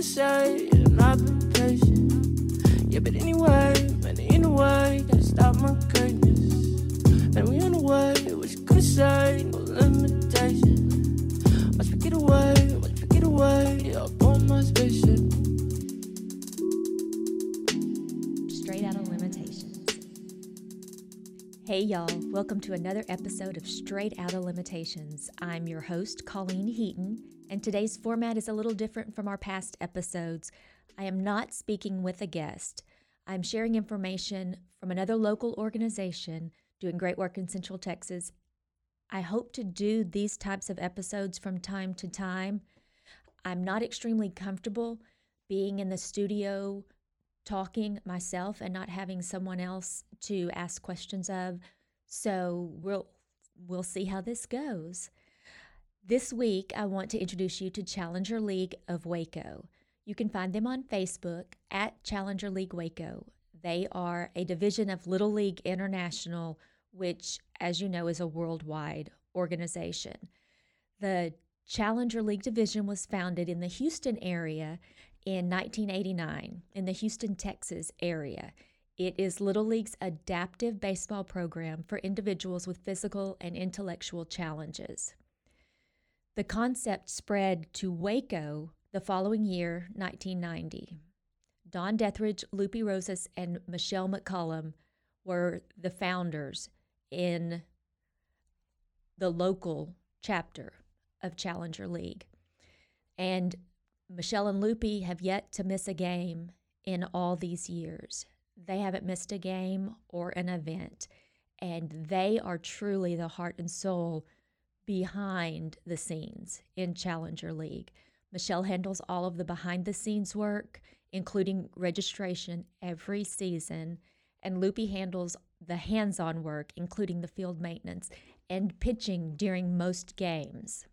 I say? And I've been patient. Yeah, but anyway, man, ain't no way can stop my greatness. Man, we on the way, what you gonna say? No limitation. Watch me get away, watch me get away, up on my spaceship. Hey, y'all, welcome to another episode of Straight Out of Limitations. I'm your host, Colleen Heaton, and today's format is a little different from our past episodes. I am not speaking with a guest. I'm sharing information from another local organization doing great work in Central Texas. I hope to do these types of episodes from time to time. I'm not extremely comfortable being in the studio talking myself and not having someone else to ask questions of. So we'll we'll see how this goes. This week I want to introduce you to Challenger League of Waco. You can find them on Facebook at Challenger League Waco. They are a division of Little League International, which, as you know, is a worldwide organization. The Challenger League division was founded in the Houston area in 1989 in the Houston, Texas area. It is Little League's adaptive baseball program for individuals with physical and intellectual challenges. The concept spread to Waco the following year, 1990. Don Dethridge, Lupe Rosas, and Michelle McCollum were the founders in the local chapter of Challenger League. And Michelle and Lupe have yet to miss a game in all these years. They haven't missed a game or an event, and they are truly the heart and soul behind the scenes in Challenger League. Michelle handles all of the behind the scenes work, including registration every season, and Lupe handles the hands on work, including the field maintenance and pitching during most games.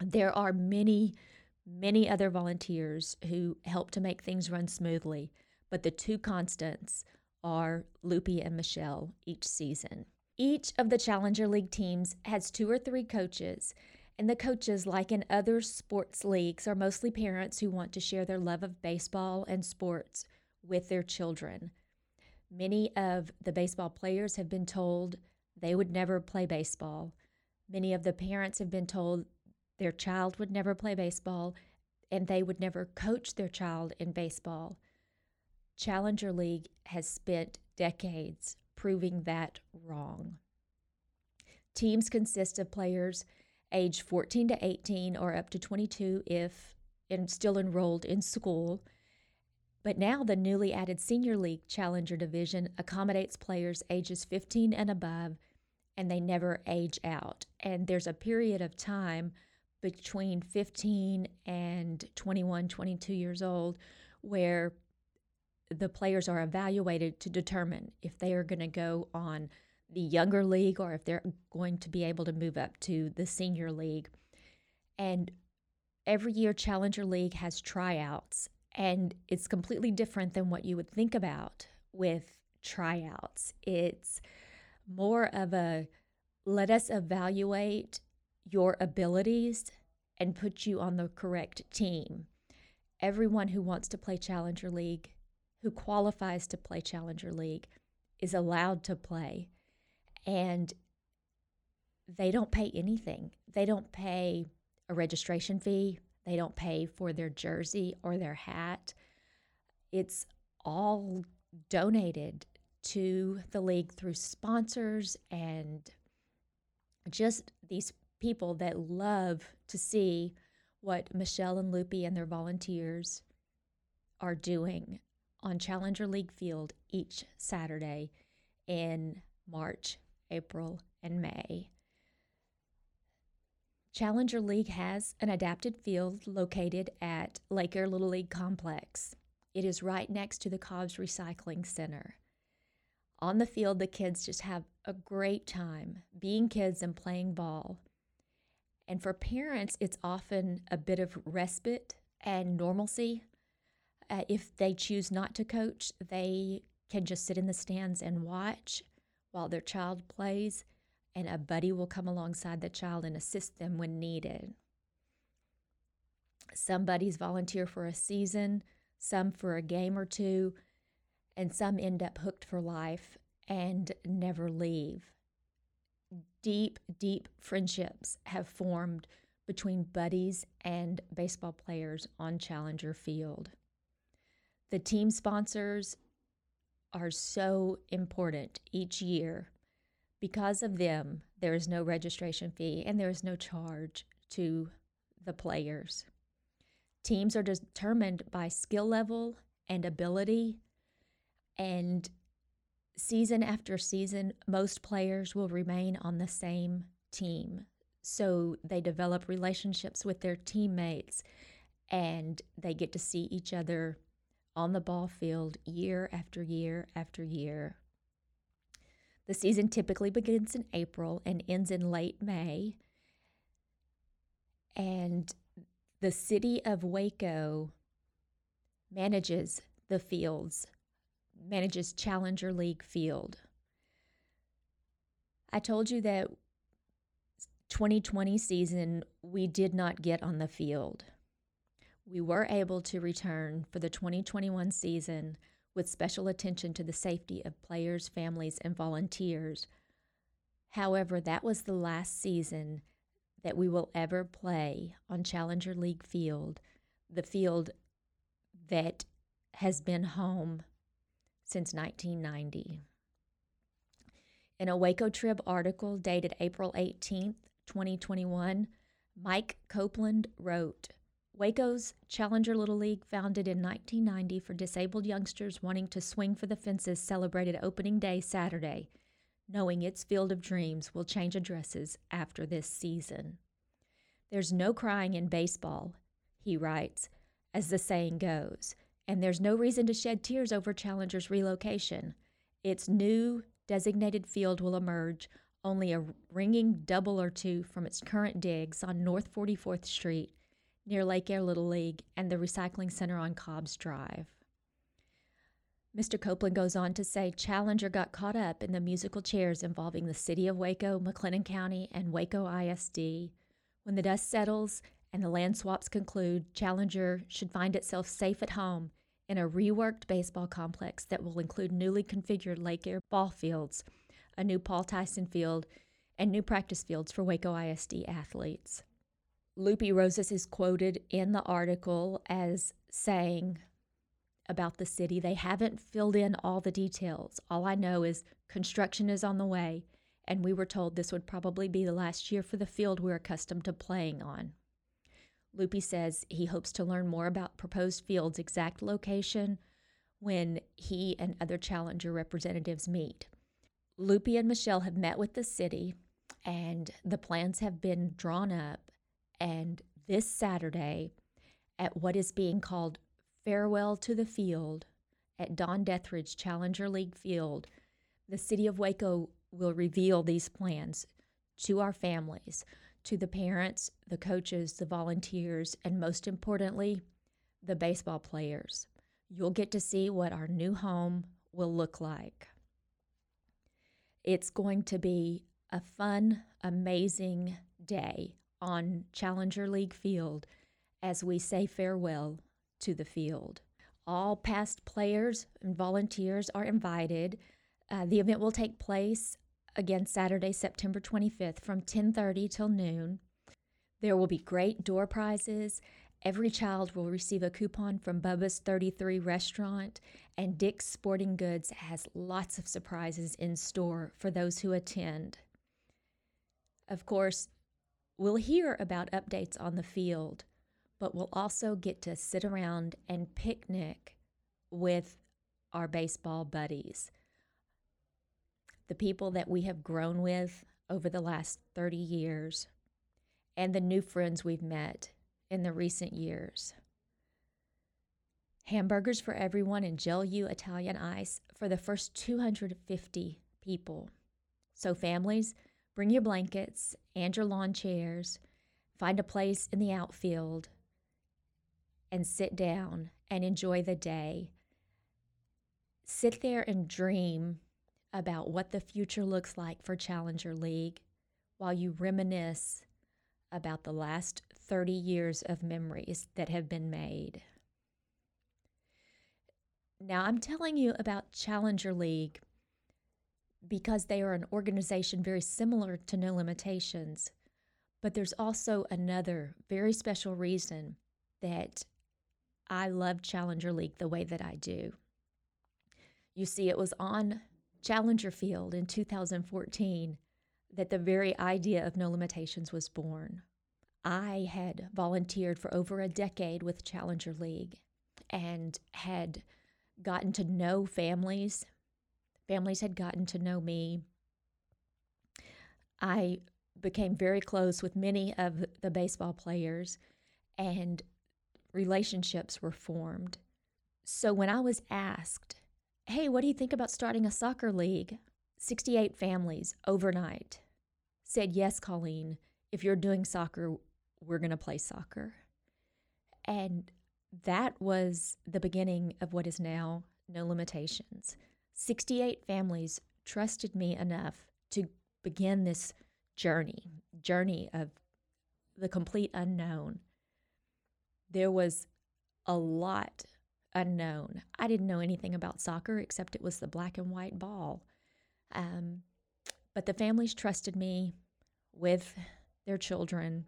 There are many, many other volunteers who help to make things run smoothly, but the two constants are Lupe and Michelle each season. Each of the Challenger League teams has two or three coaches, and the coaches, like in other sports leagues, are mostly parents who want to share their love of baseball and sports with their children. Many of the baseball players have been told they would never play baseball. Many of the parents have been told their child would never play baseball and they would never coach their child in baseball. Challenger League has spent decades proving that wrong. Teams consist of players age 14 to 18 or up to 22 if and still enrolled in school. But now the newly added Senior League Challenger Division accommodates players ages 15 and above and they never age out. And there's a period of time between 15 and 21, 22 years old where the players are evaluated to determine if they are going to go on the younger league or if they're going to be able to move up to the senior league. And every year, Challenger League has tryouts, and it's completely different than what you would think about with tryouts. It's more of a let us evaluate your abilities and put you on the correct team. Everyone who wants to play Challenger League, who qualifies to play Challenger League, is allowed to play. And they don't pay anything. They don't pay a registration fee, they don't pay for their jersey or their hat. It's all donated to the league through sponsors and just these people that love to see what Michelle and Lupe and their volunteers are doing on Challenger League Field each Saturday in March, April, and May. Challenger League has an adapted field located at Lake Air Little League Complex. It is right next to the Cobbs Recycling Center. On the field, the kids just have a great time being kids and playing ball. And for parents, it's often a bit of respite and normalcy. Uh, if they choose not to coach, they can just sit in the stands and watch while their child plays, and a buddy will come alongside the child and assist them when needed. Some buddies volunteer for a season, some for a game or two, and some end up hooked for life and never leave. Deep, deep friendships have formed between buddies and baseball players on Challenger Field. The team sponsors are so important each year. Because of them, there is no registration fee and there is no charge to the players. Teams are determined by skill level and ability, and season after season, most players will remain on the same team. So they develop relationships with their teammates and they get to see each other on the ball field year after year after year. The season typically begins in April and ends in late May. And the city of Waco manages the fields, manages Challenger League Field. I told you that 2020 season we did not get on the field we were able to return for the 2021 season with special attention to the safety of players, families, and volunteers. However, that was the last season that we will ever play on Challenger League Field, the field that has been home since 1990. In a Waco Trib article dated April 18, 2021, Mike Copeland wrote, Waco's Challenger Little League, founded in 1990 for disabled youngsters wanting to swing for the fences, celebrated opening day Saturday, knowing its field of dreams will change addresses after this season. There's no crying in baseball, he writes, as the saying goes, and there's no reason to shed tears over Challenger's relocation. Its new designated field will emerge only a ringing double or two from its current digs on North 44th Street near Lake Air Little League and the recycling center on Cobbs Drive. Mr. Copeland goes on to say Challenger got caught up in the musical chairs involving the city of Waco, McLennan County, and Waco ISD. When the dust settles and the land swaps conclude, Challenger should find itself safe at home in a reworked baseball complex that will include newly configured Lake Air ball fields, a new Paul Tyson field, and new practice fields for Waco ISD athletes. Lupe Rosas is quoted in the article as saying about the city, they haven't filled in all the details. All I know is construction is on the way, and we were told this would probably be the last year for the field we're accustomed to playing on. Lupe says he hopes to learn more about proposed field's exact location when he and other challenger representatives meet. Lupe and Michelle have met with the city, and the plans have been drawn up and this Saturday, at what is being called Farewell to the Field at Don Dethridge Challenger League Field, the city of Waco will reveal these plans to our families, to the parents, the coaches, the volunteers, and most importantly, the baseball players. You'll get to see what our new home will look like. It's going to be a fun, amazing day on Challenger League Field as we say farewell to the field. All past players and volunteers are invited. Uh, the event will take place again Saturday, September 25th from 10:30 till noon. There will be great door prizes. Every child will receive a coupon from Bubba's 33 restaurant, and Dick's Sporting Goods has lots of surprises in store for those who attend. Of course, We'll hear about updates on the field, but we'll also get to sit around and picnic with our baseball buddies, the people that we have grown with over the last 30 years. and the new friends we've met in the recent years. Hamburgers for everyone and Gel U Italian ice for the first 250 people. So, families, bring your blankets and your lawn chairs, find a place in the outfield, and sit down and enjoy the day. Sit there and dream about what the future looks like for Challenger League while you reminisce about the last 30 years of memories that have been made. Now, I'm telling you about Challenger League because they are an organization very similar to No Limitations, but there's also another very special reason that I love Challenger League the way that I do. You see, it was on Challenger Field in 2014 that the very idea of No Limitations was born. I had volunteered for over a decade with Challenger League and had gotten to know families. Families had gotten to know me. I became very close with many of the baseball players, and relationships were formed. So when I was asked, Hey, what do you think about starting a soccer league? 68 families overnight said, Yes, Colleen, if you're doing soccer, we're going to play soccer. And that was the beginning of what is now No Limitations. 68 families trusted me enough to begin this journey, journey of the complete unknown. There was a lot unknown. I didn't know anything about soccer except it was the black and white ball. Um, but the families trusted me with their children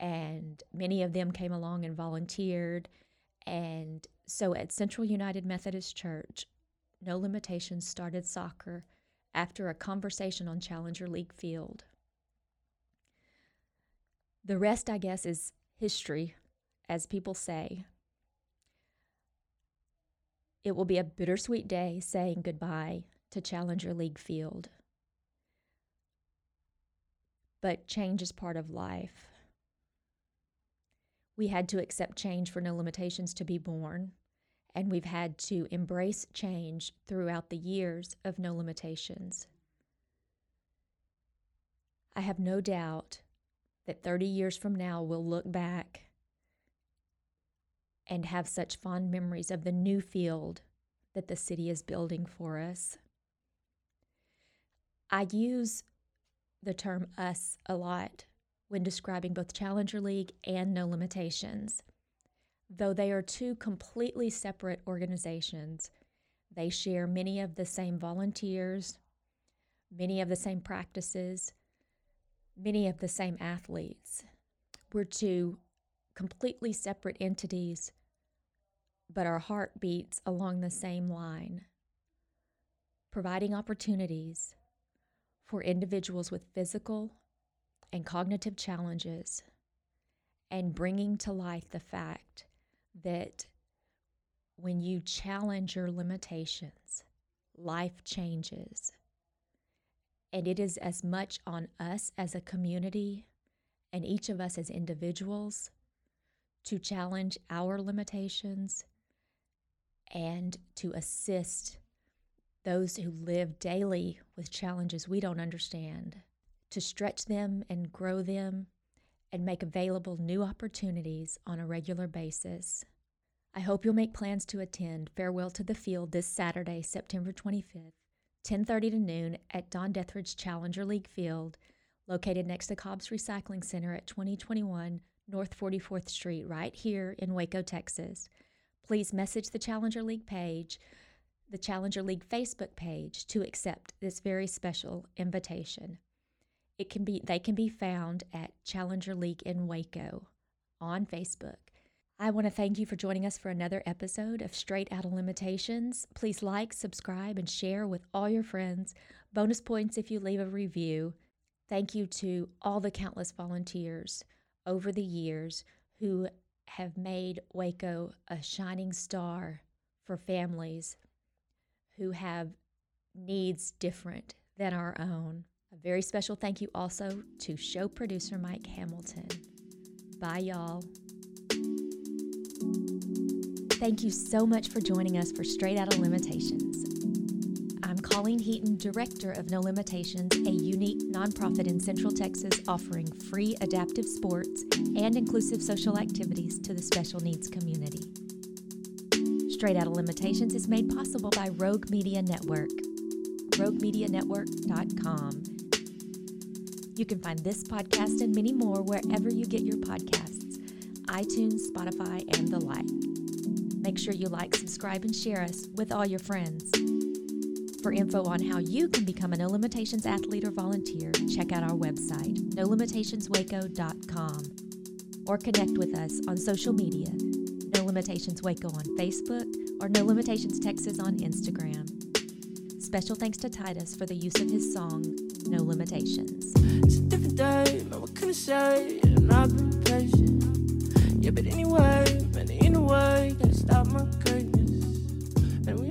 and many of them came along and volunteered. And so at Central United Methodist Church, No Limitations started soccer after a conversation on Challenger League Field. The rest, I guess, is history, as people say. It will be a bittersweet day saying goodbye to Challenger League Field. But change is part of life. We had to accept change for no limitations to be born, and we've had to embrace change throughout the years of no limitations. I have no doubt that 30 years from now we'll look back and have such fond memories of the new field that the city is building for us. I use the term us a lot when describing both Challenger League and No Limitations. Though they are two completely separate organizations, they share many of the same volunteers, many of the same practices, many of the same athletes. We're two completely separate entities, but our heart beats along the same line, providing opportunities for individuals with physical, and cognitive challenges and bringing to light the fact that when you challenge your limitations, life changes. And it is as much on us as a community and each of us as individuals to challenge our limitations and to assist those who live daily with challenges we don't understand to stretch them and grow them and make available new opportunities on a regular basis. I hope you'll make plans to attend Farewell to the Field this Saturday, September 25th, 10:30 to noon at Don Dethridge Challenger League Field, located next to Cobb's Recycling Center at 2021 North 44th Street, right here in Waco, Texas. Please message the Challenger League page, the Challenger League Facebook page, to accept this very special invitation. It can be they can be found at Challenger League in Waco on Facebook. I want to thank you for joining us for another episode of Straight Out of Limitations. Please like, subscribe, and share with all your friends. Bonus points if you leave a review. Thank you to all the countless volunteers over the years who have made Waco a shining star for families who have needs different than our own A very special thank you also to show producer Mike Hamilton. Bye, y'all. Thank you so much for joining us for Straight Outta Limitations. Colleen Heaton, Director of No Limitations, a unique nonprofit in Central Texas offering free adaptive sports and inclusive social activities to the special needs community. Straight Outta Limitations is made possible by Rogue Media Network. RogueMediaNetwork.com. You can find this podcast and many more wherever you get your podcasts iTunes, Spotify, and the like. Make sure you like, subscribe, and share us with all your friends. For info on how you can become a No Limitations athlete or volunteer, check out our website, nolimitationswaco.com, or connect with us on social media, No Limitations Waco on Facebook or No Limitations Texas on Instagram. Special thanks to Titus for the use of his song, No Limitations. It's a different day, man, what can I say? And I've been patient. Yeah, but anyway, man, in a way, can't stop my greatness. And we